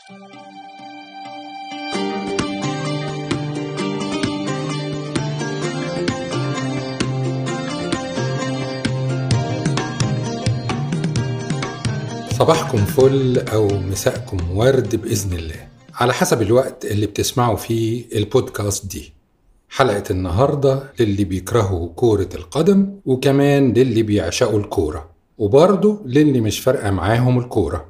صباحكم فل أو مساءكم ورد بإذن الله. على حسب الوقت اللي بتسمعوا فيه البودكاست دي. حلقة النهاردة للي بيكرهوا كورة القدم وكمان للي بيعشقوا الكورة. وبرضه للي مش فارقة معاهم الكورة.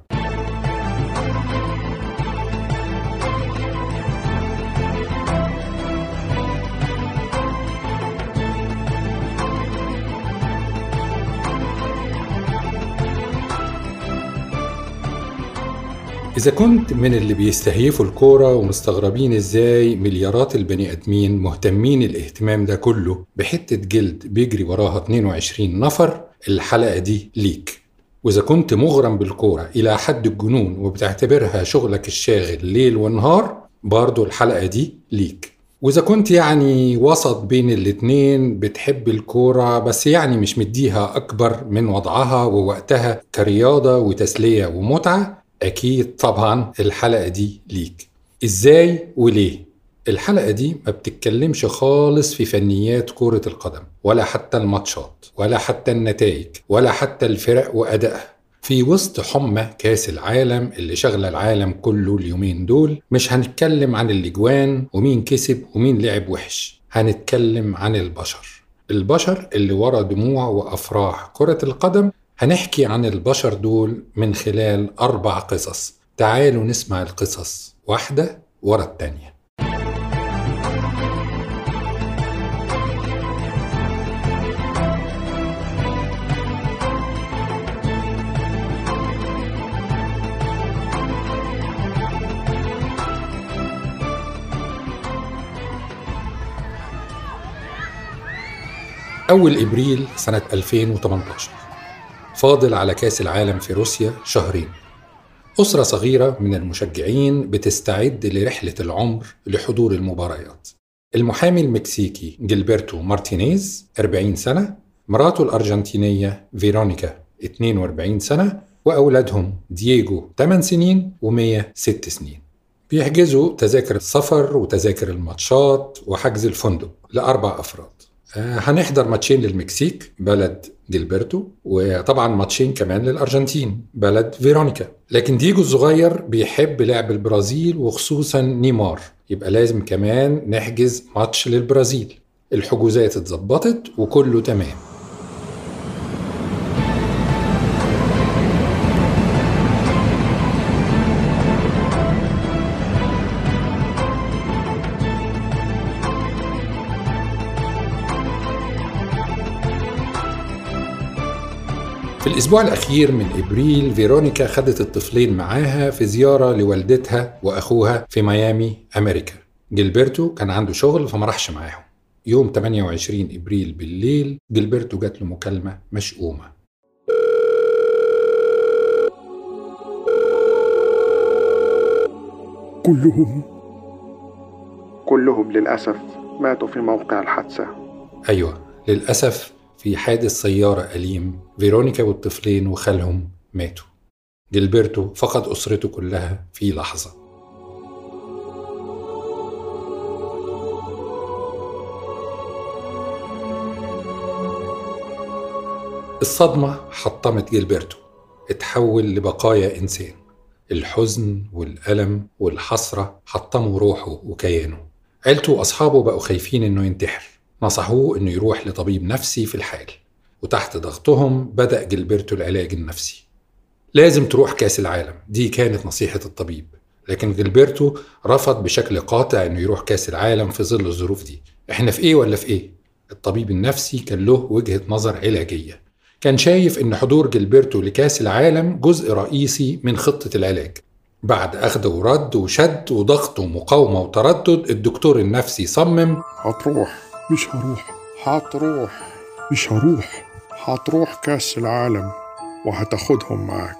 إذا كنت من اللي بيستهيفوا الكورة ومستغربين إزاي مليارات البني آدمين مهتمين الاهتمام ده كله بحتة جلد بيجري وراها 22 نفر الحلقة دي ليك. وإذا كنت مغرم بالكورة إلى حد الجنون وبتعتبرها شغلك الشاغل ليل ونهار برضو الحلقة دي ليك. وإذا كنت يعني وسط بين الاتنين بتحب الكورة بس يعني مش مديها أكبر من وضعها ووقتها كرياضة وتسلية ومتعة أكيد طبعا الحلقة دي ليك. إزاي وليه؟ الحلقة دي ما بتتكلمش خالص في فنيات كرة القدم ولا حتى الماتشات ولا حتى النتائج ولا حتى الفرق وأدائها. في وسط حمى كأس العالم اللي شغل العالم كله اليومين دول مش هنتكلم عن الأجوان ومين كسب ومين لعب وحش هنتكلم عن البشر. البشر اللي ورا دموع وأفراح كرة القدم هنحكي عن البشر دول من خلال أربع قصص. تعالوا نسمع القصص واحدة ورا التانية. أول إبريل سنة 2018 فاضل على كأس العالم في روسيا شهرين. أسرة صغيرة من المشجعين بتستعد لرحلة العمر لحضور المباريات. المحامي المكسيكي جيلبرتو مارتينيز 40 سنة. مراته الأرجنتينية فيرونيكا 42 سنة. وأولادهم دييجو 8 سنين وميا 6 سنين. بيحجزوا تذاكر السفر وتذاكر الماتشات وحجز الفندق لأربع أفراد. هنحضر ماتشين للمكسيك بلد جيلبرتو وطبعا ماتشين كمان للأرجنتين بلد فيرونيكا. لكن ديجو الصغير بيحب لعب البرازيل وخصوصا نيمار. يبقى لازم كمان نحجز ماتش للبرازيل. الحجوزات اتظبطت وكله تمام. الأسبوع الأخير من إبريل فيرونيكا خدت الطفلين معاها في زيارة لوالدتها وأخوها في ميامي أمريكا. جilberto كان عنده شغل فما راحش معاهم. يوم 28 إبريل بالليل جilberto جات له مكالمة مشؤومة. كلهم. كلهم للأسف ماتوا في موقع الحادثة. أيوة للأسف في حادث سيارة أليم فيرونيكا والطفلين وخالهم ماتوا. جilberto فقد أسرته كلها في لحظة. الصدمة حطمت جilberto اتحول لبقايا إنسان. الحزن والألم والحسرة حطموا روحه وكيانه. عيلته وأصحابه بقوا خايفين إنه ينتحر. نصحوه إنه يروح لطبيب نفسي في الحال وتحت ضغطهم بدأ جilberto العلاج النفسي. لازم تروح كأس العالم دي كانت نصيحة الطبيب لكن جilberto رفض بشكل قاطع إنه يروح كأس العالم في ظل الظروف دي. إحنا في إيه ولا في إيه؟ الطبيب النفسي كان له وجهة نظر علاجية. كان شايف إن حضور جilberto لكأس العالم جزء رئيسي من خطة العلاج. بعد أخذ ورد وشد وضغط ومقاومة وتردد الدكتور النفسي صمم هتروح. مش هروح. هتروح. مش هروح. هتروح كأس العالم وهتاخدهم معاك.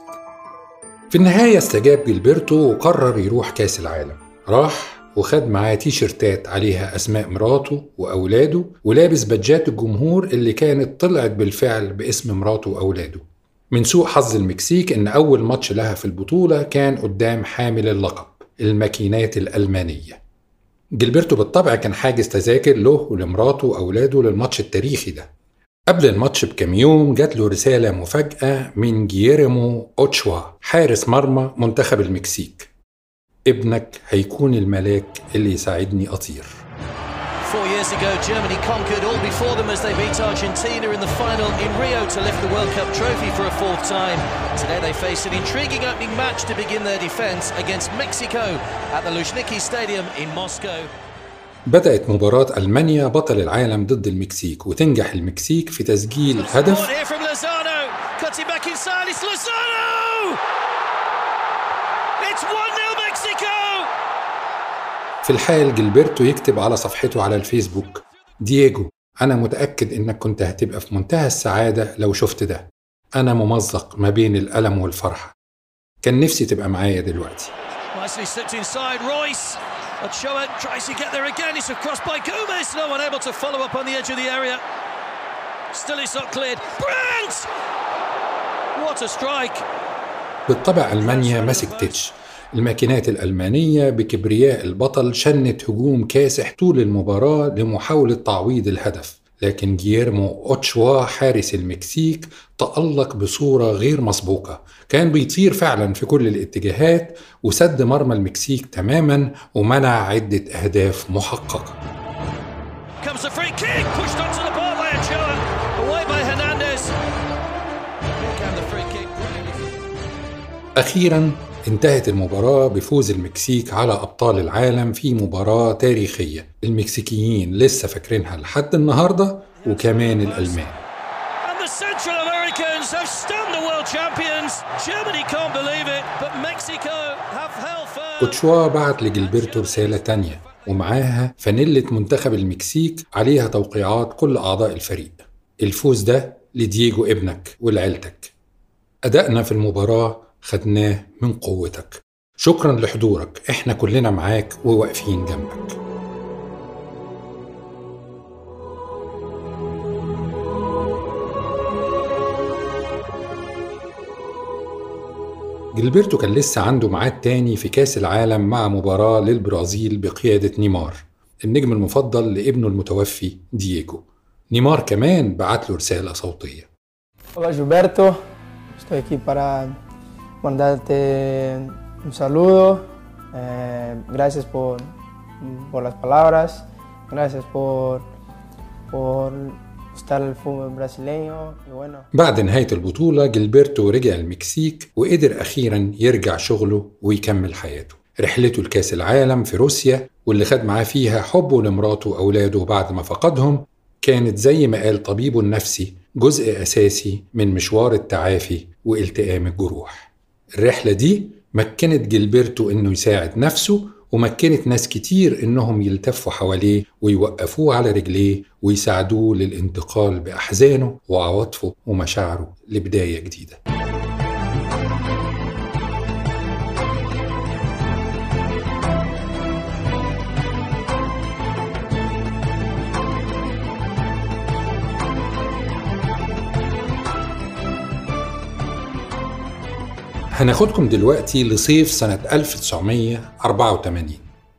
في النهاية استجاب جilberto وقرر يروح كأس العالم. راح وخد معاه تيشرتات عليها أسماء مراته وأولاده ولابس بادجات الجمهور اللي كانت طلعت بالفعل باسم مراته وأولاده. من سوء حظ المكسيك إن أول ماتش لها في البطولة كان قدام حامل اللقب الماكينات الألمانية. جيلبرتو بالطبع كان حاجز تذاكر له ولمراته وأولاده للماتش التاريخي ده. قبل الماتش بكام يوم جات له رسالة مفاجأة من جييرمو أوتشوا حارس مرمى منتخب المكسيك. ابنك هيكون الملاك اللي يساعدني أطير. Four years ago, Germany conquered all before them as they beat Argentina in the final in Rio to lift the World Cup trophy for a fourth time. Today they face an intriguing opening match to begin their defense against Mexico at the Luzhniki Stadium in Moscow. بدأت مباراة ألمانيا بطل العالم ضد المكسيك وتنجح المكسيك في تسجيل هدف Support here from Lozano. Cutting back inside, it's Lozano! في الحال جيلبرتو يكتب على صفحته على الفيسبوك دييجو أنا متأكد إنك كنت هتبقى في منتهى السعادة لو شفت ده. أنا ممزق ما بين الألم والفرحة. كان نفسي تبقى معايا دلوقتي. بالطبع ألمانيا ما سكتتش الماكينات الألمانية بكبرياء البطل شنت هجوم كاسح طول المباراة لمحاولة تعويض الهدف. لكن جييرمو أوتشوا حارس المكسيك تألق بصورة غير مسبوقة. كان بيطير فعلا في كل الاتجاهات وسد مرمى المكسيك تماما ومنع عدة أهداف محققة. أخيرا انتهت المباراة بفوز المكسيك على أبطال العالم في مباراة تاريخية. المكسيكيين لسه فاكرينها لحد النهاردة وكمان الألمان. أوتشوا بعت لجilberto رسالة تانية ومعاها فانيلة منتخب المكسيك عليها توقيعات كل أعضاء الفريق. الفوز ده لدييجو إبنك ولعيلتك. أدائنا في المباراة خدناه من قوتك. شكرا لحضورك. إحنا كلنا معاك وواقفين جنبك. جيلبرتو كان لسه عنده ميعاد تاني في كأس العالم مع مباراة للبرازيل بقيادة نيمار النجم المفضل لابنه المتوفي دييجو نيمار كمان بعت له رسالة صوتية. Hola Gilberto, estoy aquí para mandarte un saludo. Eh, gracias por, por las palabras, gracias por, por brasileño y bueno. بعد نهاية البطولة جيلبرتو رجع المكسيك وقدر أخيرا يرجع شغله ويكمل حياته رحلته لكأس العالم في روسيا واللي خد معاه فيها حبه لمراته وأولاده بعد ما فقدهم كانت زي ما قال طبيبه النفسي جزء أساسي من مشوار التعافي والتئام الجروح الرحلة دي مكنت جilberto إنه يساعد نفسه ومكنت ناس كتير إنهم يلتفوا حواليه ويوقفوه على رجليه ويساعدوه للانتقال بأحزانه وعواطفه ومشاعره لبداية جديدة. هناخدكم دلوقتي لصيف سنة 1984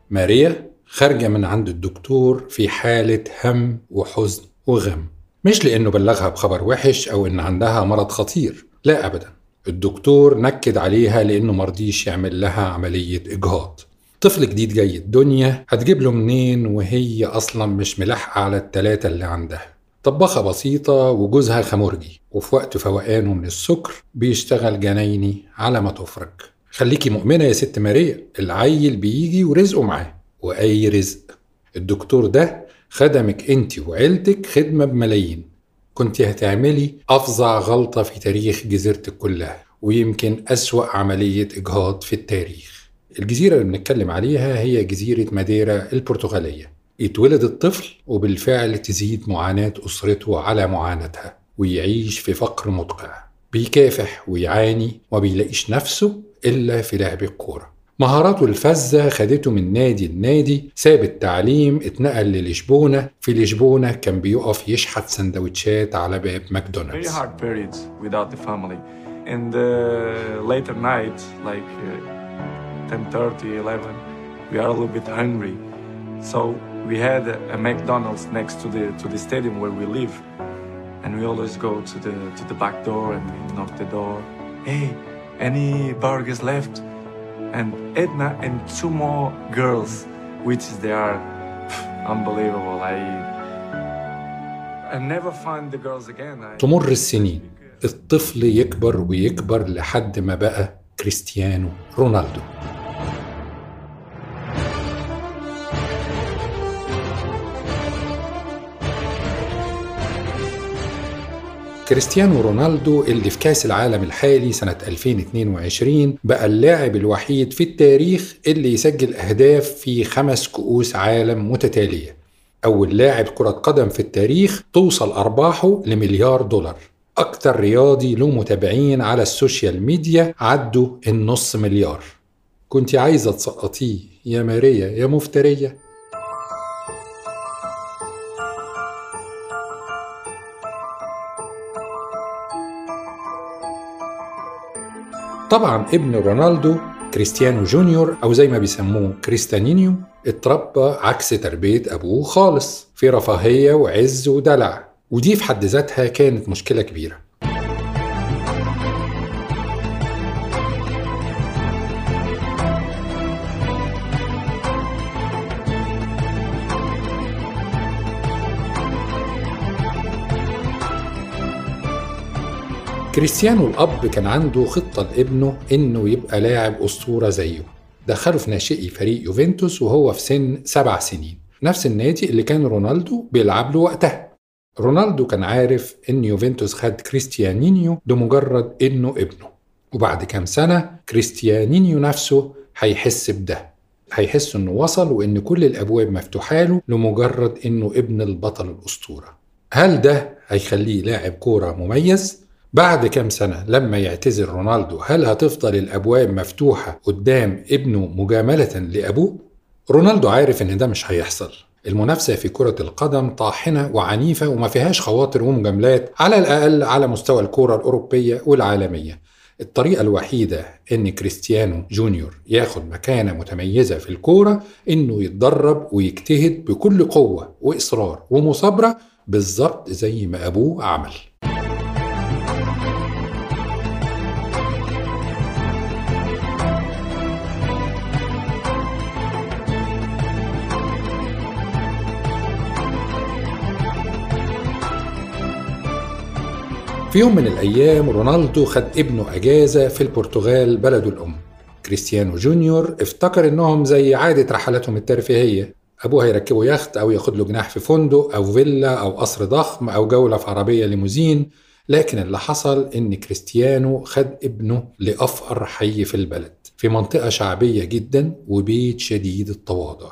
ماريا خارجة من عند الدكتور في حالة هم وحزن وغم. مش لأنه بلغها بخبر وحش أو إن عندها مرض خطير لا أبدا. الدكتور نكد عليها لأنه مرضيش يعمل لها عملية إجهاض. طفل جديد جاي الدنيا هتجيب له منين وهي أصلا مش ملاحقة على التلاتة اللي عندها؟ طباخة بسيطة وجوزها خمرجي وفي وقت فوقانه من السكر بيشتغل جنايني على ما تفرج. خليكي مؤمنة يا ست ماريا العيل بيجي ورزقه معاه. وأي رزق؟ الدكتور ده خدمك انت وعيلتك خدمة بملايين. كنت هتعملي أفظع غلطة في تاريخ جزيرتك كلها ويمكن أسوأ عملية إجهاض في التاريخ. الجزيرة اللي بنتكلم عليها هي جزيرة ماديرا البرتغالية. يتولد الطفل وبالفعل تزيد معاناة أسرته على معاناتها ويعيش في فقر مدقع بيكافح ويعاني وبيلاقيش نفسه إلا في لعب الكورة. مهاراته الفذة خدته من نادي لنادي ساب التعليم اتنقل للشبونة في لشبونة كان بيقف يشحت سندوتشات على باب ماكدونالدز. Night, like uh, 10:30, 11, we are a little bit hungry. So we had a, a McDonald's next to the to the stadium where we live, and we always go to the to the back door and we knock the door. Hey, any burgers left? And Edna and two more girls, which they are unbelievable. I I never find the girls again. I, تمر السنين الطفل يكبر ويكبر لحد ما بقى كريستيانو رونالدو كريستيانو رونالدو اللي في كأس العالم الحالي سنة 2022 بقى اللاعب الوحيد في التاريخ اللي يسجل أهداف في خمس كؤوس عالم متتالية. أول لاعب كرة قدم في التاريخ توصل أرباحه لمليار دولار. أكتر رياضي له متابعين على ال social media عدوا النص مليار. كنت عايزة تسقطيه يا ماريا يا مفترية. طبعا ابن رونالدو كريستيانو جونيور أو زي ما بيسموه كريستانينيو اتربى عكس تربية أبوه خالص في رفاهية وعز ودلع. ودي في حد ذاتها كانت مشكلة كبيرة. كريستيانو الأب كان عنده خطة لابنه إنه يبقى لاعب أسطورة زيه. دخله في ناشئي فريق يوفنتوس وهو في سن سبع سنين. نفس النادي اللي كان رونالدو بيلعب له وقتها. رونالدو كان عارف إن يوفنتوس خد كريستيانينيو لمجرد إنه ابنه. وبعد كام سنة كريستيانينيو نفسه هيحس بده. هيحس إنه وصل وإن كل الأبواب مفتوحة له لمجرد إنه ابن البطل الأسطورة. هل ده هيخليه لاعب كورة مميز؟ بعد كام سنة لما يعتزل رونالدو هل هتفضل الأبواب مفتوحة قدام ابنه مجاملة لأبوه؟ رونالدو عارف إن ده مش هيحصل. المنافسة في كرة القدم طاحنة وعنيفة وما فيهاش خواطر ومجاملات على الأقل على مستوى الكرة الأوروبية والعالمية. الطريقة الوحيدة إن كريستيانو جونيور ياخد مكانة متميزة في الكورة إنه يتدرب ويجتهد بكل قوة وإصرار ومثابرة بالظبط زي ما أبوه عمل. في يوم من الأيام رونالدو خد ابنه أجازة في البرتغال بلده الأم. كريستيانو جونيور افتكر إنهم زي عادة رحلاتهم الترفيهية. أبوه هيركبه يخت أو ياخد له جناح في فندق أو فيلا أو قصر ضخم أو جولة في عربية ليموزين. لكن اللي حصل إن كريستيانو خد ابنه لأفقر حي في البلد في منطقة شعبية جدا وبيت شديد التواضع.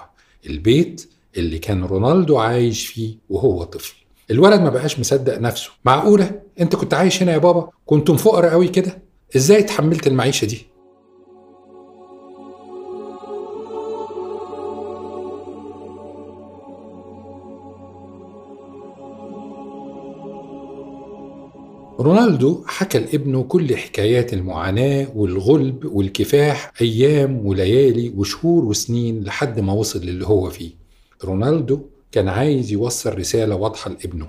البيت اللي كان رونالدو عايش فيه وهو طفل. الولد ما بقاش مصدق نفسه. معقولة؟ انت كنت عايش هنا يا بابا؟ كنتم فقراء قوي كده؟ إزاي اتحملت المعيشة دي؟ رونالدو حكى لابنه كل حكايات المعاناة والغلب والكفاح أيام وليالي وشهور وسنين لحد ما وصل للي هو فيه. رونالدو كان عايز يوصل رسالة واضحة لابنه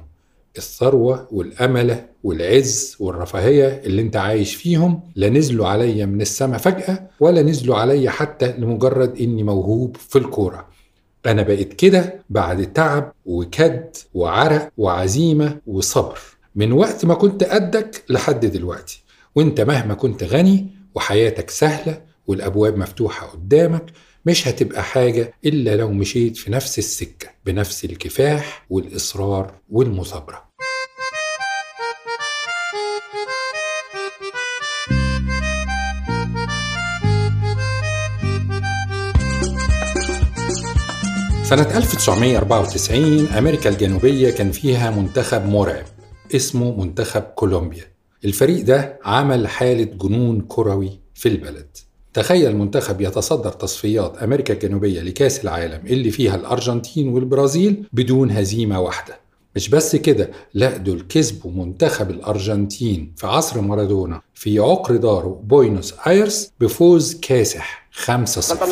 الثروة والأملة والعز والرفاهية اللي انت عايش فيهم لا نزلوا عليا من السماء فجأة ولا نزلوا عليا حتى لمجرد إني موهوب في الكورة. أنا بقيت كده بعد تعب وكد وعرق وعزيمة وصبر. من وقت ما كنت قدك لحد دلوقتي وانت مهما كنت غني وحياتك سهلة والأبواب مفتوحة قدامك مش هتبقى حاجة إلا لو مشيت في نفس السكة بنفس الكفاح والإصرار والمثابرة. سنة 1994 أمريكا الجنوبية كان فيها منتخب مرعب اسمه منتخب كولومبيا. الفريق ده عمل حالة جنون كروي في البلد. تخيل منتخب يتصدر تصفيات أمريكا الجنوبية لكأس العالم اللي فيها الأرجنتين والبرازيل بدون هزيمة واحدة. مش بس كده لا دول كسبوا منتخب الأرجنتين في عصر مارادونا في عقر داره بوينوس آيرس بفوز كاسح خمسة صفر.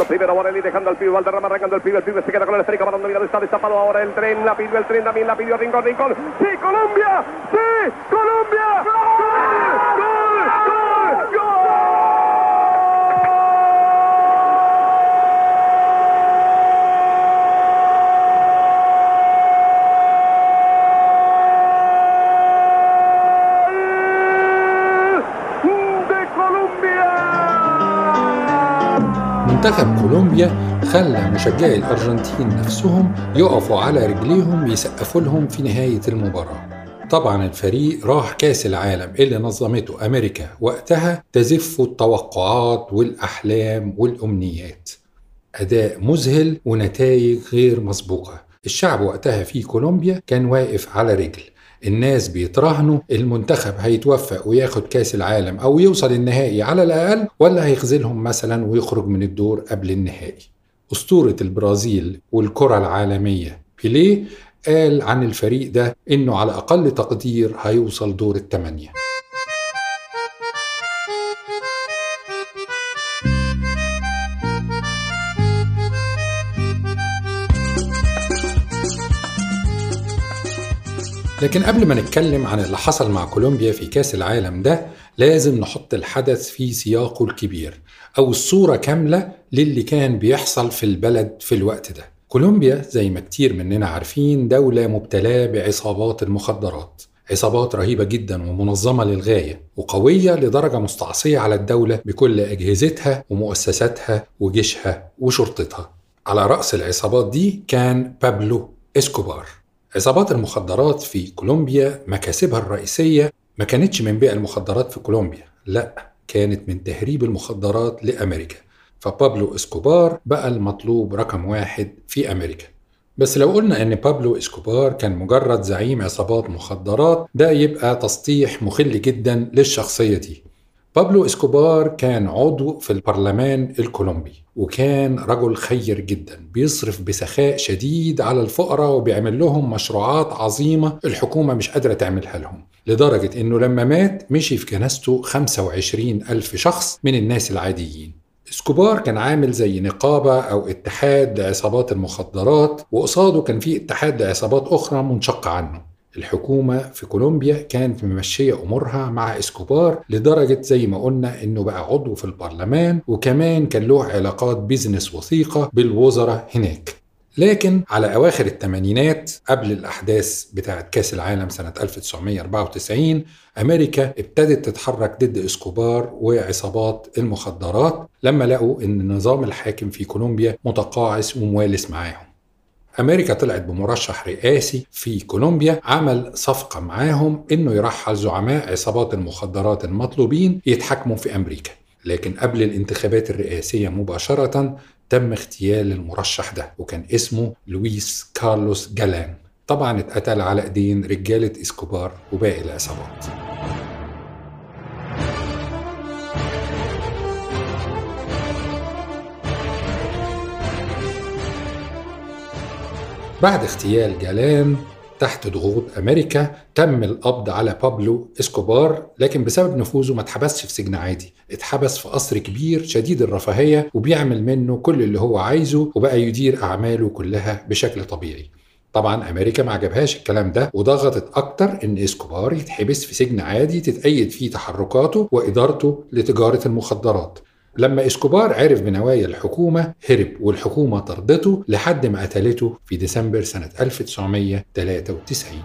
منتخب كولومبيا خلى مشجعي الأرجنتين نفسهم يقفوا على رجليهم يسقفوا لهم في نهاية المباراة. طبعا الفريق راح كأس العالم اللي نظمته أمريكا وقتها تزف التوقعات والأحلام والأمنيات. أداء مذهل ونتائج غير مسبوقة. الشعب وقتها في كولومبيا كان واقف على رجل. الناس بيتراهنوا المنتخب هيتوفق وياخد كاس العالم أو يوصل النهائي على الأقل ولا هيخذلهم مثلا ويخرج من الدور قبل النهائي. أسطورة البرازيل والكرة العالمية بيليه قال عن الفريق ده إنه على أقل تقدير هيوصل دور الثمانيه لكن قبل ما نتكلم عن اللي حصل مع كولومبيا في كأس العالم ده لازم نحط الحدث في سياقه الكبير أو الصورة كاملة للي كان بيحصل في البلد في الوقت ده. كولومبيا زي ما كتير مننا عارفين دولة مبتلاة بعصابات المخدرات عصابات رهيبة جدا ومنظمة للغاية وقوية لدرجة مستعصية على الدولة بكل أجهزتها ومؤسساتها وجيشها وشرطتها. على رأس العصابات دي كان بابلو إسكوبار. عصابات المخدرات في كولومبيا مكاسبها الرئيسية ما كانتش من بيع المخدرات في كولومبيا لا كانت من تهريب المخدرات لأمريكا. فبابلو إسكوبار بقى المطلوب رقم واحد في أمريكا. بس لو قلنا إن بابلو إسكوبار كان مجرد زعيم عصابات مخدرات ده يبقى تسطيح مخل جدا للشخصية دي. بابلو إسكوبار كان عضو في البرلمان الكولومبي وكان رجل خير جدا بيصرف بسخاء شديد على الفقراء وبيعمل لهم مشروعات عظيمة الحكومة مش قادرة تعملها لهم لدرجة إنه لما مات مشي في جنازته 25 ألف شخص من الناس العاديين. إسكوبار كان عامل زي نقابة أو اتحاد لعصابات المخدرات وقصاده كان في اتحاد لعصابات أخرى منشقة عنه. الحكومة في كولومبيا كانت ممشية أمورها مع إسكوبار لدرجة زي ما قلنا إنه بقى عضو في البرلمان وكمان كان له علاقات business وثيقة بالوزراء هناك. لكن على أواخر الثمانينات قبل الأحداث بتاعة كأس العالم سنة 1994 أمريكا ابتدت تتحرك ضد إسكوبار وعصابات المخدرات لما لقوا إن النظام الحاكم في كولومبيا متقاعس وموالس معاهم. أمريكا طلعت بمرشح رئاسي في كولومبيا عمل صفقة معاهم إنه يرحل زعماء عصابات المخدرات المطلوبين يتحاكموا في أمريكا. لكن قبل الانتخابات الرئاسية مباشرة تم اغتيال المرشح ده وكان اسمه لويس كارلوس جالان. طبعا اتقتل على ايدين رجالة إسكوبار وباقي العصابات. بعد اغتيال جالان تحت ضغوط أمريكا تم القبض على بابلو إسكوبار لكن بسبب نفوذه ما اتحبسش في سجن عادي. اتحبس في قصر كبير شديد الرفاهية وبيعمل منه كل اللي هو عايزه وبقى يدير أعماله كلها بشكل طبيعي. طبعا أمريكا ما عجبهاش الكلام ده وضغطت أكتر إن إسكوبار يتحبس في سجن عادي تتقيد فيه تحركاته وإدارته لتجارة المخدرات. لما إسكوبار عرف بنوايا الحكومة هرب والحكومة طاردته لحد ما قتلته في ديسمبر سنة 1993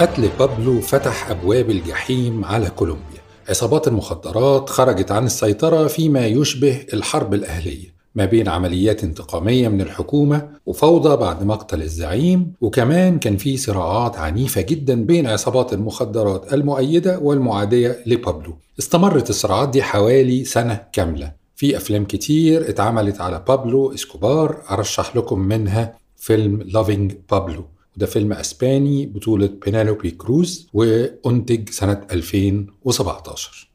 قتل بابلو فتح أبواب الجحيم على كولومبيا. عصابات المخدرات خرجت عن السيطرة فيما يشبه الحرب الأهلية. ما بين عمليات انتقامية من الحكومة وفوضى بعد مقتل الزعيم وكمان كان في صراعات عنيفة جدا بين عصابات المخدرات المؤيدة والمعادية لبابلو. استمرت الصراعات دي حوالي سنة كاملة. في أفلام كتير اتعملت على بابلو إسكوبار أرشح لكم منها فيلم Loving Pablo وده فيلم أسباني بطولة بينالوبي كروز وأنتج سنة 2017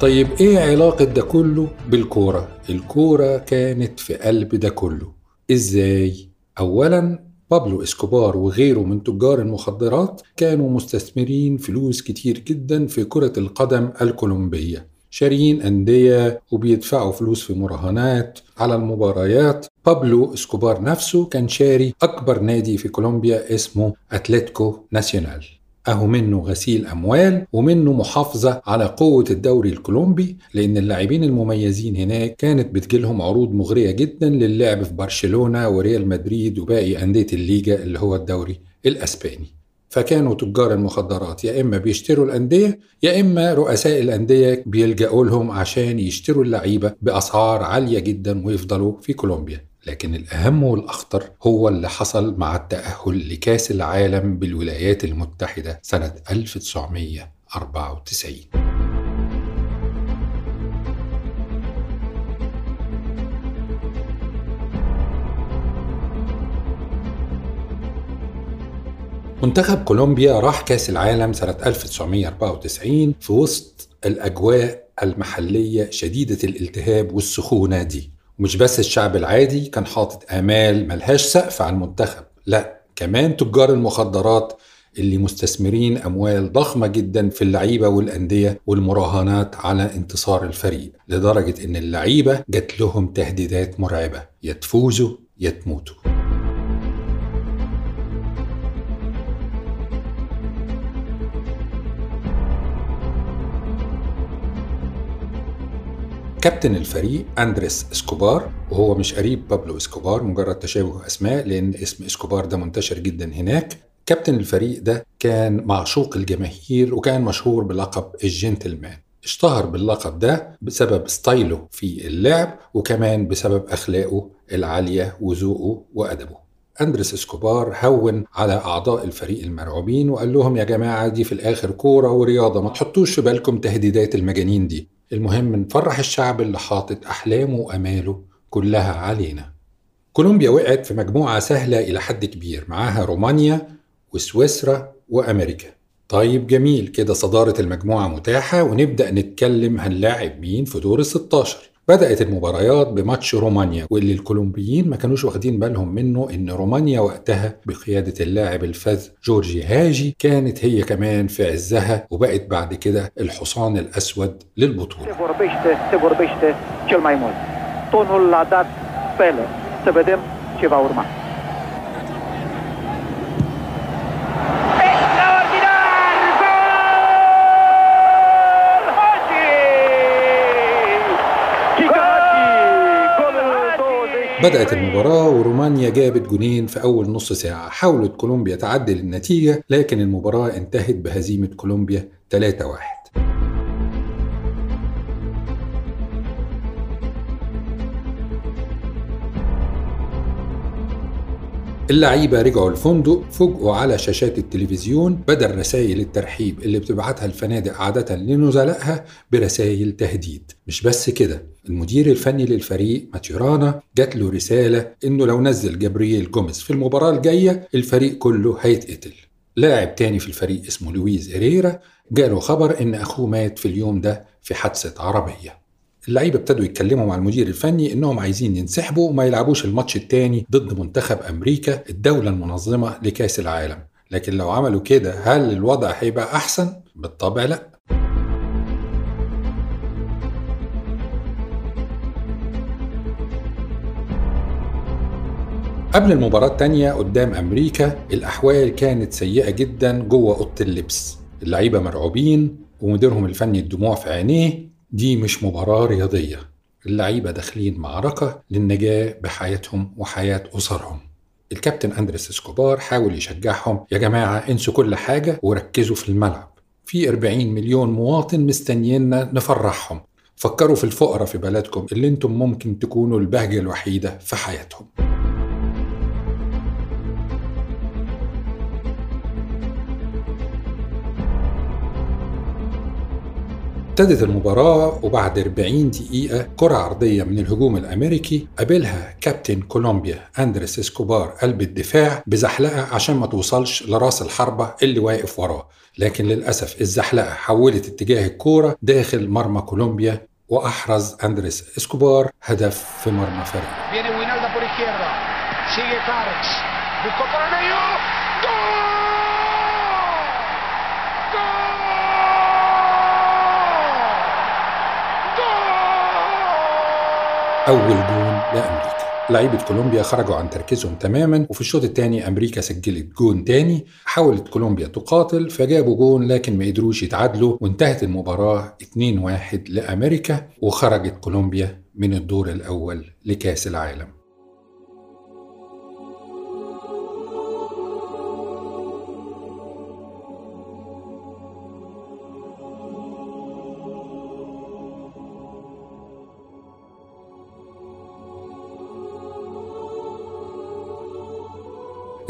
طيب إيه علاقة ده كله بالكورة؟ الكورة كانت في قلب ده كله إزاي؟ اولا بابلو إسكوبار وغيره من تجار المخدرات كانوا مستثمرين فلوس كتير جدا في كرة القدم الكولومبية شاريين أندية وبيدفعوا فلوس في مراهنات على المباريات بابلو إسكوبار نفسه كان شاري أكبر نادي في كولومبيا اسمه أتلتيكو ناسيونال أهو منه غسيل أموال ومنه محافظة على قوة الدوري الكولومبي لأن اللاعبين المميزين هناك كانت بتجيلهم عروض مغرية جدا للعب في برشلونة وريال مدريد وباقي أندية الليجا اللي هو الدوري الأسباني. فكانوا تجار المخدرات يا إما بيشتروا الأندية يا إما رؤساء الأندية بيلجأوا لهم عشان يشتروا اللعيبة بأسعار عالية جدا ويفضلوا في كولومبيا. لكن الأهم والأخطر هو اللي حصل مع التأهل لكأس العالم بالولايات المتحدة سنة 1994 منتخب كولومبيا راح كأس العالم سنة 1994 في وسط الأجواء المحلية شديدة الالتهاب والسخونة دي. ومش بس الشعب العادي كان حاطط آمال ملهاش سقف على المنتخب لا كمان تجار المخدرات اللي مستثمرين أموال ضخمة جدا في اللعيبة والأندية والمراهنات على انتصار الفريق لدرجة إن اللعيبة جات لهم تهديدات مرعبة يا تفوزوا كابتن الفريق أندريس إسكوبار وهو مش قريب بابلو إسكوبار مجرد تشابه أسماء لأن اسم إسكوبار ده منتشر جدا هناك. كابتن الفريق ده كان معشوق الجماهير وكان مشهور بلقب الجنتلمان. اشتهر باللقب ده بسبب ستايله في اللعب وكمان بسبب أخلاقه العالية وذوقه وأدبه. أندريس إسكوبار هون على أعضاء الفريق المرعوبين وقال لهم يا جماعة دي في الآخر كورة ورياضة ما تحطوش في بالكم تهديدات المجانين دي. المهم نفرح الشعب اللي حاطط أحلامه وأماله كلها علينا. كولومبيا وقعت في مجموعة سهلة إلى حد كبير معاها رومانيا وسويسرا وأمريكا. طيب جميل كده صدارة المجموعة متاحة ونبدأ نتكلم هنلاعب مين في دور ال 16 بدأت المباريات بماتش رومانيا واللي الكولومبيين ما كانوش واخدين بالهم منه إن رومانيا وقتها بقيادة اللاعب الفذ جورجي هاجي كانت هي كمان في عزها وبقت بعد كده الحصان الأسود للبطولة. بدأت المباراة ورومانيا جابت جونين في أول نص ساعة. حاولت كولومبيا تعدل النتيجة لكن المباراة انتهت بهزيمة كولومبيا 3-1 اللعيبة رجعوا الفندق فوجئوا على شاشات التلفزيون بدل رسائل الترحيب اللي بتبعتها الفنادق عادة لنزلائها برسائل تهديد. مش بس كده المدير الفني للفريق ماتيورانا جات له رسالة إنه لو نزل جابرييل جوميز في المباراة الجاية الفريق كله هيتقتل. لاعب تاني في الفريق اسمه لويز إريرا جاله خبر إن أخوه مات في اليوم ده في حادثة عربية. اللعيبة ابتدوا يتكلموا مع المدير الفني إنهم عايزين ينسحبوا وما يلعبوش الماتش التاني ضد منتخب أمريكا الدولة المنظمة لكأس العالم. لكن لو عملوا كده هل الوضع هيبقى أحسن؟ بالطبع لا. قبل المباراة التانية قدام أمريكا الأحوال كانت سيئة جدا جوه أوضة اللبس. اللعيبة مرعوبين ومديرهم الفني الدموع في عينيه. دي مش مباراة رياضية. اللعيبة داخلين معركة للنجاة بحياتهم وحياة أسرهم. الكابتن أندريس إسكوبار حاول يشجعهم يا جماعة انسوا كل حاجة وركزوا في الملعب. في 40 مليون مواطن مستنيينا نفرحهم. فكروا في الفقراء في بلدكم اللي أنتم ممكن تكونوا البهجة الوحيدة في حياتهم. ابتدت المباراة وبعد 40 دقيقة كرة عرضية من الهجوم الأمريكي قابلها كابتن كولومبيا أندريس إسكوبار قلب الدفاع بزحلقة عشان ما توصلش لراس الحربة اللي واقف وراه. لكن للأسف الزحلقة حولت اتجاه الكورة داخل مرمى كولومبيا وأحرز أندريس إسكوبار هدف في مرمى فريقه أول جون لأمريكا. لعيبة كولومبيا خرجوا عن تركيزهم تماما وفي الشوط الثاني أمريكا سجلت جون تاني. حاولت كولومبيا تقاتل فجابوا جون لكن ما قدروش يتعادلوا. وانتهت المباراة 2-1 لأمريكا وخرجت كولومبيا من الدور الأول لكأس العالم.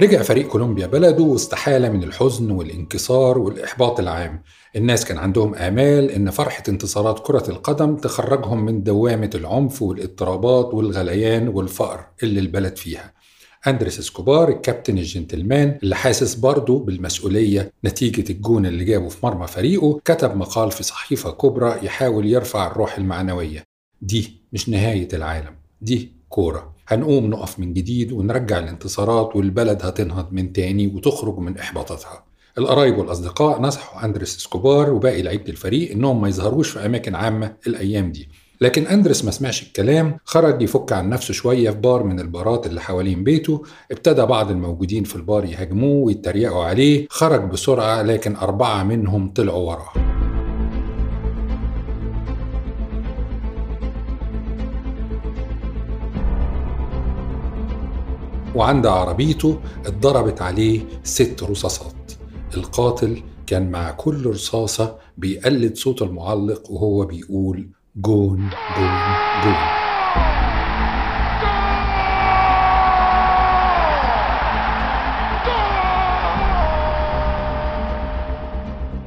رجع فريق كولومبيا بلده وسط حالة من الحزن والانكسار والإحباط العام. الناس كان عندهم آمال إن فرحة انتصارات كرة القدم تخرجهم من دوامة العنف والاضطرابات والغليان والفقر اللي البلد فيها. أندريس إسكوبار الكابتن الجنتلمان اللي حاسس برضه بالمسؤولية نتيجة الجون اللي جابه في مرمى فريقه كتب مقال في صحيفة كبرى يحاول يرفع الروح المعنوية. دي مش نهاية العالم دي كورة. هنقوم نقف من جديد ونرجع الانتصارات والبلد هتنهض من تاني وتخرج من إحباطاتها. القرايب والأصدقاء نصحوا أندريس إسكوبار وباقي لعيبة الفريق إنهم ما يظهروش في أماكن عامة الأيام دي. لكن أندريس ما سمعش الكلام خرج يفك عن نفسه شوية في بار من البارات اللي حوالين بيته ابتدى بعض الموجودين في البار يهاجموه ويتريقوا عليه خرج بسرعة لكن أربعة منهم طلعوا وراه وعند عربيته اتضربت عليه ست رصاصات. القاتل كان مع كل رصاصة بيقلد صوت المعلق وهو بيقول جون جون جون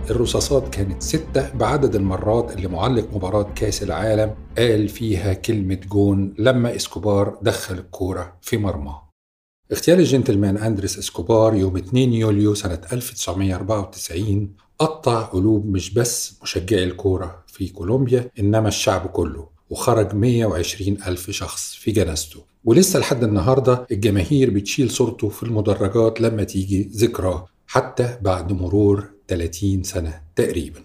الرصاصات كانت ستة بعدد المرات اللي معلق مباراة كأس العالم قال فيها كلمة جون لما إسكوبار دخل الكورة في مرماه اغتيال الجنتلمان أندريس إسكوبار يوم 2 يوليو سنة 1994 قطع قلوب مش بس مشجعي الكورة في كولومبيا إنما الشعب كله وخرج 120 ألف شخص في جنازته. ولسه لحد النهاردة الجماهير بتشيل صورته في المدرجات لما تيجي ذكراه حتى بعد مرور 30 سنة تقريبا.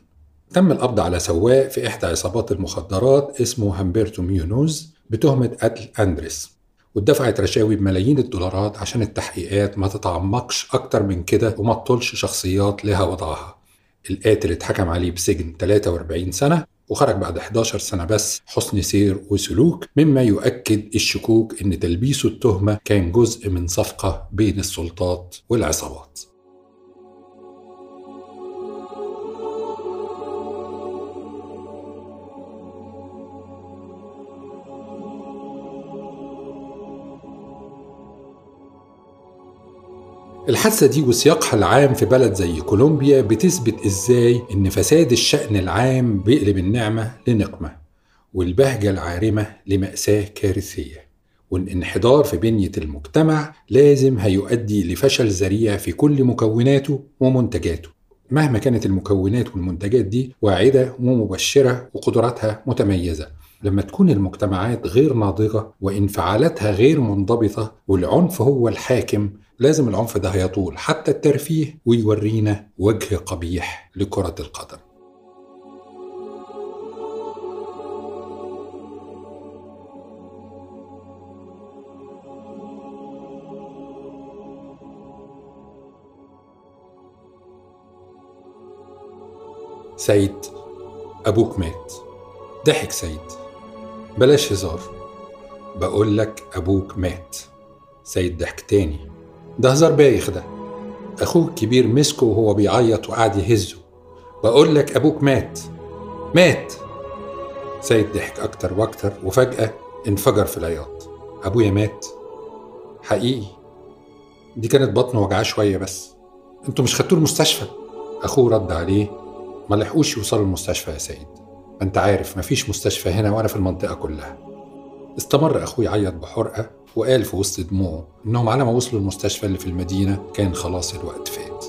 تم القبض على سواق في إحدى عصابات المخدرات اسمه همبرتو ميونوز بتهمة قتل أندريس. واتدفعت رشاوي بملايين الدولارات عشان التحقيقات ما تتعمقش أكتر من كده وما تطولش شخصيات لها وضعها. القاتل اتحكم عليه بسجن 43 سنة وخرج بعد 11 سنة بس حسن سير وسلوك مما يؤكد الشكوك إن تلبيسه التهمة كان جزء من صفقة بين السلطات والعصابات. الحادثة دي وسياقها العام في بلد زي كولومبيا بتثبت إزاي إن فساد الشأن العام بيقلب النعمة لنقمة والبهجة العارمة لمأساة كارثية والانحدار في بنية المجتمع لازم هيؤدي لفشل ذريع في كل مكوناته ومنتجاته. مهما كانت المكونات والمنتجات دي واعدة ومبشرة وقدراتها متميزة لما تكون المجتمعات غير ناضجة وإنفعالاتها غير منضبطة والعنف هو الحاكم لازم العنف ده هيطول حتى الترفيه ويورينا وجه قبيح لكرة القدم. سيد أبوك مات. ضحك سيد. بلاش هزار. بقول لك أبوك مات. سيد ضحك تاني. ده هزار بايخ ده. أخوه الكبير مسكه وهو بيعيط وقعد يهزه. بقول لك أبوك مات. مات. سيد ضحك أكتر وأكتر وفجأة انفجر في العياط. أبويا مات. حقيقي. دي كانت بطنه وجعاه شوية بس. أنتوا مش خدتوه المستشفى؟ أخوه رد عليه. ما لحقوش يوصلوا المستشفى يا سيد. ما أنت عارف مفيش مستشفى هنا ولا في المنطقة كلها. استمر أخوي يعيط بحرقة وقال في وسط دموعه إنهم على ما وصلوا المستشفى اللي في المدينة كان خلاص الوقت فات.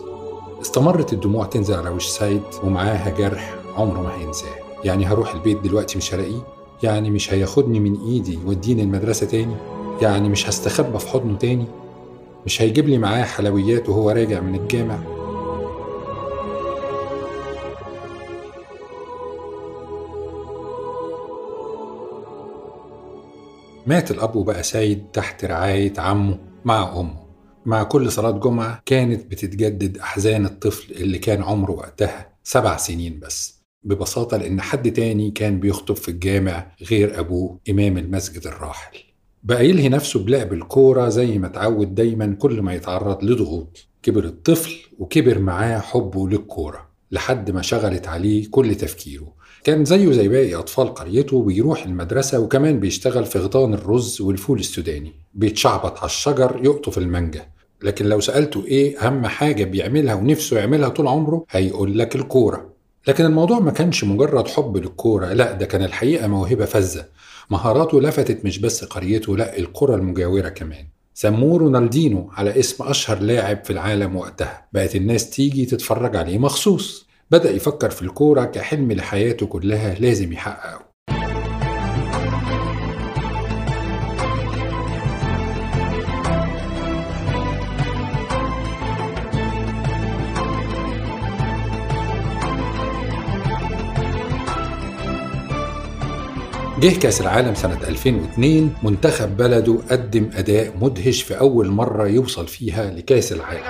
استمرت الدموع تنزل على وش سيد ومعاها جرح عمره ما هينساه. يعني هروح البيت دلوقتي مش هلاقيه؟ يعني مش هياخدني من إيدي يوديني المدرسة تاني؟ يعني مش هستخبى في حضنه تاني؟ مش هيجيب لي معاه حلويات وهو راجع من الجامع؟ مات الأب وبقى سيد تحت رعاية عمه مع أمه. مع كل صلاة جمعة كانت بتتجدد أحزان الطفل اللي كان عمره وقتها سبع سنين بس ببساطة لأن حد تاني كان بيخطب في الجامع غير أبوه إمام المسجد الراحل. بقى يلهي نفسه بلعب الكورة زي ما اتعود دايما كل ما يتعرض لضغوط. كبر الطفل وكبر معاه حبه للكورة لحد ما شغلت عليه كل تفكيره. كان زيه زي باقي أطفال قريته بيروح المدرسة وكمان بيشتغل في غطان الرز والفول السوداني بيتشعبط على الشجر يقطف المانجا. لكن لو سألته إيه أهم حاجة بيعملها ونفسه يعملها طول عمره هيقول لك الكورة. لكن الموضوع ما كانش مجرد حب للكورة لأ ده كان الحقيقة موهبة فذة. مهاراته لفتت مش بس قريته لأ القرى المجاورة كمان. سموه رونالدينو على اسم أشهر لاعب في العالم وقتها. بقت الناس تيجي تتفرج عليه مخصوص. بدأ يفكر في الكورة كحلم لحياته كلها لازم يحققه. جه كأس العالم سنة 2002 منتخب بلده قدم أداء مدهش في أول مرة يوصل فيها لكأس العالم.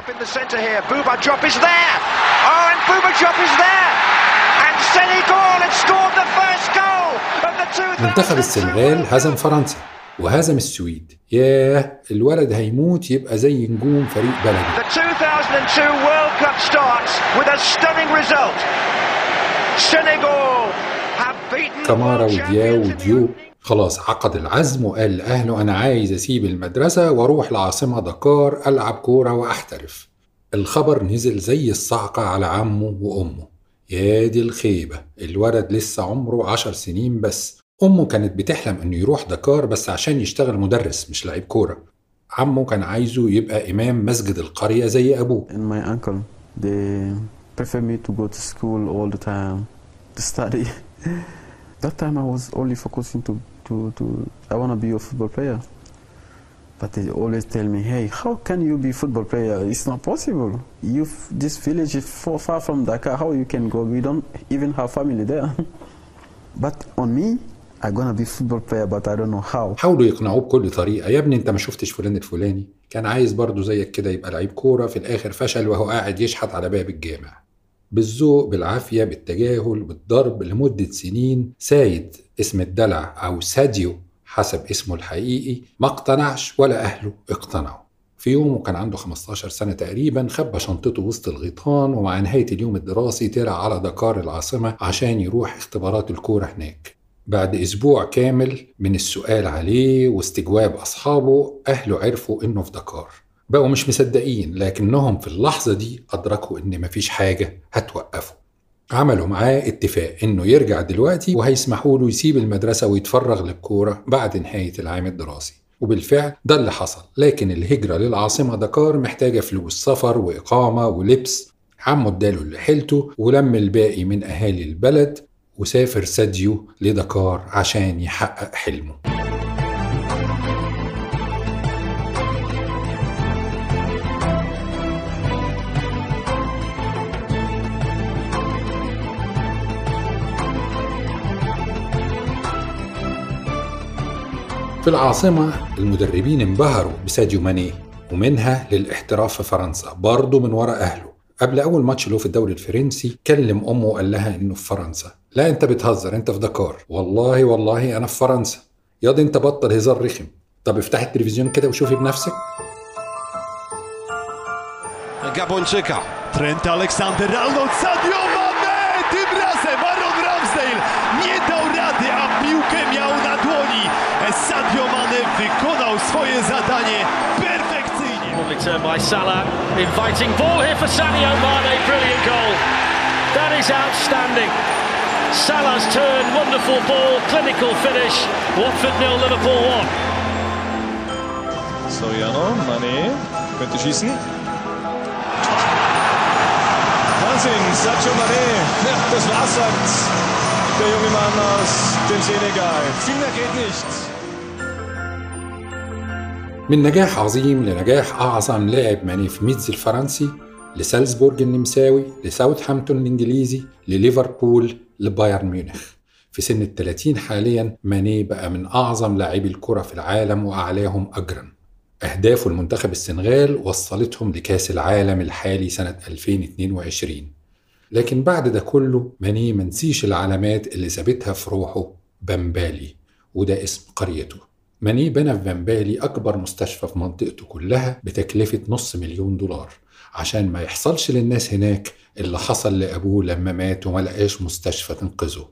منتخب السنغال هزم فرنسا وهزم السويد. ياه الولد هيموت يبقى زي نجوم فريق بلده. The كمارا ودياو وديو خلاص عقد العزم وقال لأهله أنا عايز أسيب المدرسة وأروح العاصمة دكار ألعب كورة وأحترف الخبر نزل زي الصعقة على عمه وأمه. يا دي الخيبة الولد لسه عمره عشر سنين بس. أمه كانت بتحلم إنه يروح دكار بس عشان يشتغل مدرس مش لعيب كورة. عمه كان عايزه يبقى إمام مسجد القرية زي أبوه. And my uncle they prefer me to go to school all the time to study. That time i was only focusing to to, to i want to be a football player. But they always tell me hey how can you be football player it's not possible you this village is far, far from dakar how you can go we don't even have family there but on me i'm gonna be football player but i don't know how حاولوا يقنعوه بكل طريقة يا ابني انت ما شفتش فلان الفلاني كان عايز برضه زيك كده يبقى لعيب كورة في الآخر فشل وهو قاعد يشحت على باب الجامع بالذوق بالعافية بالتجاهل بالضرب لمدة سنين سايد اسم الدلع أو ساديو حسب اسمه الحقيقي ما اقتنعش ولا أهله اقتنعوا. في يوم وكان عنده 15 سنة تقريبا خبى شنطته وسط الغيطان ومع نهاية اليوم الدراسي طلع على دكار العاصمة عشان يروح اختبارات الكورة هناك. بعد أسبوع كامل من السؤال عليه واستجواب أصحابه أهله عرفوا إنه في دكار. بقوا مش مصدقين لكنهم في اللحظة دي أدركوا إن مفيش حاجة هتوقفه. عملوا معاه اتفاق إنه يرجع دلوقتي وهيسمحوا له يسيب المدرسة ويتفرغ للكورة بعد نهاية العام الدراسي. وبالفعل ده اللي حصل. لكن الهجرة للعاصمة دكار محتاجة فلوس سفر وإقامة ولبس. عمه اداله اللي حيلته ولم الباقي من أهالي البلد وسافر ساديو لدكار عشان يحقق حلمه. في العاصمة المدربين انبهروا بساديو ماني ومنها للاحتراف في فرنسا برضه من ورا أهله. قبل أول ماتش له في الدوري الفرنسي كلم أمه وقال لها إنه في فرنسا. لا أنت بتهزر أنت في دكار والله والله أنا في فرنسا. ياض أنت بطل هزار رخم. طب افتحي التلفزيون كده وشوفي بنفسك Gabon Zuka. Trent Sadio! Perfekcyjnie. Lovely turn by Salah. Inviting ball here for Sadio Mane. Brilliant goal. That is outstanding. Salah's turn, wonderful ball, clinical finish. Watford nil, Liverpool one. Soriano, Mané, könnte schießen. Wahnsinn, Sadio Mané. Ja, das war's, sagt der junge Mann aus dem Senegal. Viel mehr geht nicht. من نجاح عظيم لنجاح أعظم لاعب ماني في ميدز الفرنسي لسالزبورج النمساوي لساوثهامبتون الإنجليزي لليفربول لبايرن ميونخ. في سن الثلاثين حاليا ماني بقى من أعظم لاعبي الكرة في العالم وأعلاهم أجرا أهدافه المنتخب السنغال وصلتهم لكأس العالم الحالي سنة 2022 لكن بعد ده كله ماني منسيش العلامات اللي سابتها في روحه بمبالي وده اسم قريته. ماني بنى في بمبالي أكبر مستشفى في منطقته كلها بتكلفة نص مليون دولار. عشان ما يحصلش للناس هناك اللي حصل لأبوه لما مات وما لقاش مستشفى تنقذه.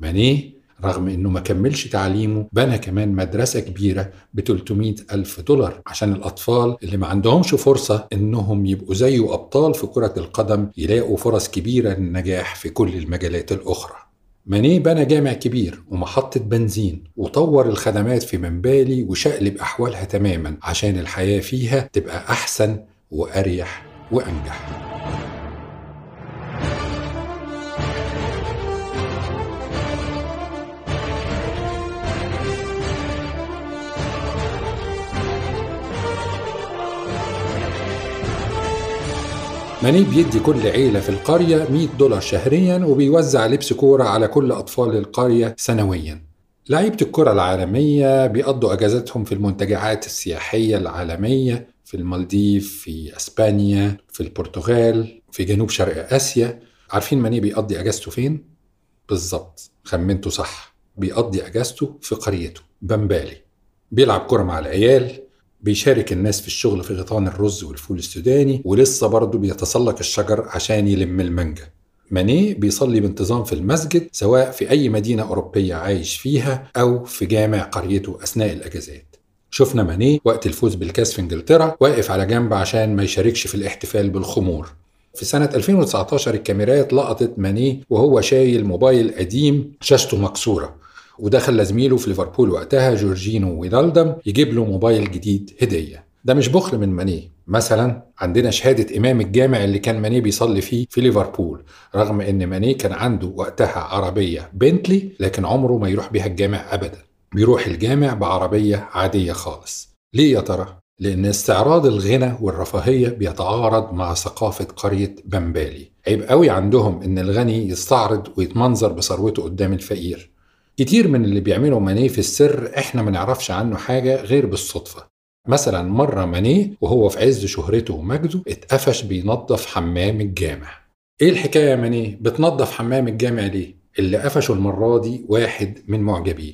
ماني رغم إنه ما كملش تعليمه بنى كمان مدرسة كبيرة ب 300 ألف دولار عشان الأطفال اللي ما عندهمش فرصة إنهم يبقوا زيه أبطال في كرة القدم يلاقوا فرص كبيرة للنجاح في كل المجالات الأخرى. ماني بنى جامع كبير ومحطة بنزين وطور الخدمات في منبالي وشقلب أحوالها تماما عشان الحياة فيها تبقى أحسن وأريح وأنجح. ماني بيدي كل عيلة في القرية 100 دولار شهريا وبيوزع لبس كورة على كل أطفال القرية سنويا. لعيبة الكرة العالمية بيقضوا أجازاتهم في المنتجعات السياحية العالمية في المالديف في أسبانيا في البرتغال في جنوب شرق آسيا. عارفين ماني بيقضي أجازته فين؟ بالظبط خمنته صح. بيقضي أجازته في قريته. بمبالي. بيلعب كرة مع العيال. بيشارك الناس في الشغل في غيطان الرز والفول السوداني ولسه برضه بيتسلق الشجر عشان يلم المانجا. ماني بيصلي بانتظام في المسجد سواء في أي مدينة أوروبية عايش فيها أو في جامع قريته أثناء الأجازات. شفنا ماني وقت الفوز بالكاس في إنجلترا واقف على جنب عشان ما يشاركش في الاحتفال بالخمور. في سنة 2019 الكاميرات لقطت ماني وهو شايل موبايل قديم شاشته مكسورة. وده خلى زميله في ليفربول وقتها جورجينو وينالدم يجيب له موبايل جديد هدية. ده مش بخل من ماني مثلا عندنا شهادة إمام الجامع اللي كان ماني بيصلي فيه في ليفربول رغم إن ماني كان عنده وقتها عربية بنتلي لكن عمره ما يروح بيها الجامع أبدا. بيروح الجامع بعربية عادية خالص. ليه يا ترى؟ لأن استعراض الغنى والرفاهية بيتعارض مع ثقافة قرية بمبالي عيب قوي عندهم إن الغني يستعرض ويتمنظر بثروته قدام الفقير. كتير من اللي بيعملوا ماني في السر إحنا ما نعرفش عنه حاجة غير بالصدفة. مثلا مرة ماني وهو في عز شهرته ومجده اتقفش بينظف حمام الجامع. إيه الحكاية يا ماني بتنظف حمام الجامع ليه؟ اللي قفشه المرة دي واحد من معجبيه.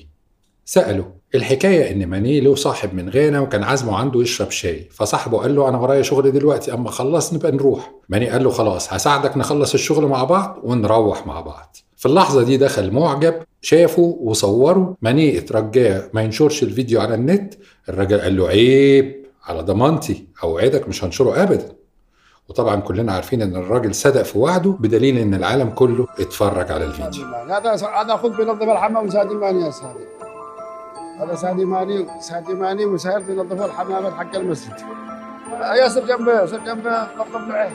سأله الحكاية إن ماني له صاحب من غانا وكان عازمه عنده يشرب شاي. فصاحبه قال له أنا ورايا شغل دلوقتي أما خلص نبقى نروح. ماني قال له خلاص هساعدك نخلص الشغل مع بعض ونروح مع بعض. في اللحظة دي دخل معجب شافه وصوره ماني اترجاه ما ينشرش الفيديو على النت. الراجل قال له عيب على ضمانتي أوعدك مش هنشره ابدا. وطبعا كلنا عارفين إن الراجل صدق في وعده بدليل إن العالم كله اتفرج على الفيديو. هذا أخوك بينظف الحمام سادي ماني يا سادي هذا سادي ماني سادي ماني مسهر بينظف الحمامات حق المسجد. ياسر جنبه ياسر جنبه نظف له عين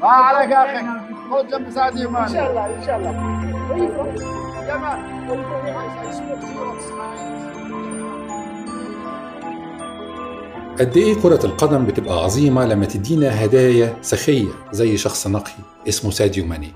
ما عليك يا أخي. خذ جنب سعدي إن شاء الله إن شاء الله. قد إيه كرة القدم بتبقى عظيمة لما تدينا هدايا سخية زي شخص نقي اسمه ساديو ماني.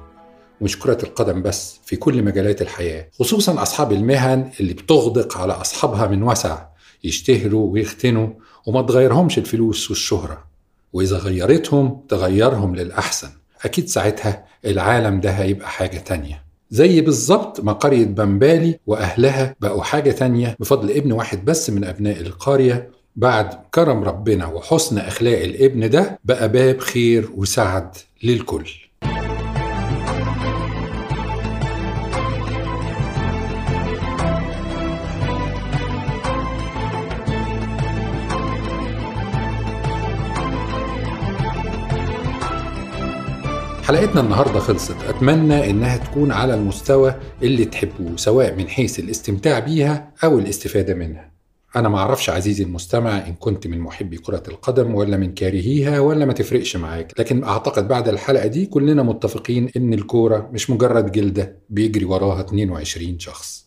مش كرة القدم بس في كل مجالات الحياة خصوصا أصحاب المهن اللي بتغدق على أصحابها من وسع يشتهروا ويختنوا وما تغيرهمش الفلوس والشهرة. وإذا غيرتهم تغيرهم للأحسن. أكيد ساعتها العالم ده هيبقى حاجة تانية. زي بالظبط ما قرية بمبالي وأهلها بقوا حاجة تانية بفضل ابن واحد بس من أبناء القرية. بعد كرم ربنا وحسن أخلاق الابن ده بقى باب خير وسعد للكل. حلقتنا النهارده خلصت. أتمنى إنها تكون على المستوى اللي تحبوه سواء من حيث الاستمتاع بيها أو الاستفادة منها. أنا ما أعرفش عزيزي المستمع إن كنت من محبي كرة القدم ولا من كارهيها ولا ما تفرقش معاك. لكن أعتقد بعد الحلقة دي كلنا متفقين إن الكورة مش مجرد جلدة بيجري وراها 22 شخص.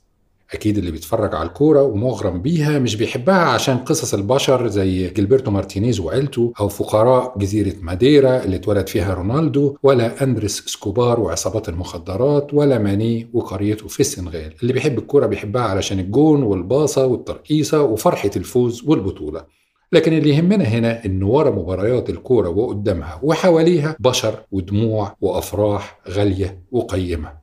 أكيد اللي بيتفرج على الكورة ومغرم بيها مش بيحبها عشان قصص البشر زي جيلبرتو مارتينيز وعيلته أو فقراء جزيرة ماديرا اللي اتولد فيها رونالدو ولا أندريس إسكوبار وعصابات المخدرات ولا ماني وقريته في السنغال. اللي بيحب الكورة بيحبها علشان الجون والباصة والترقيصة وفرحة الفوز والبطولة. لكن اللي يهمنا هنا إن ورا مباريات الكورة وقدامها وحواليها بشر ودموع وأفراح غالية وقيمة.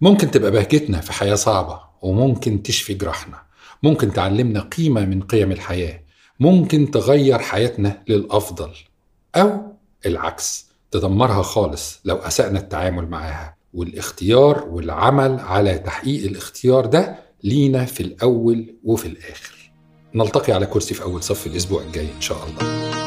ممكن تبقى بهجتنا في حياة صعبة. وممكن تشفي جراحنا. ممكن تعلمنا قيمة من قيم الحياة. ممكن تغير حياتنا للأفضل. أو العكس تدمرها خالص لو أسأنا التعامل معاها. والاختيار والعمل على تحقيق الاختيار ده لينا في الأول وفي الآخر. نلتقي على كرسي في أول صف الأسبوع الجاي إن شاء الله.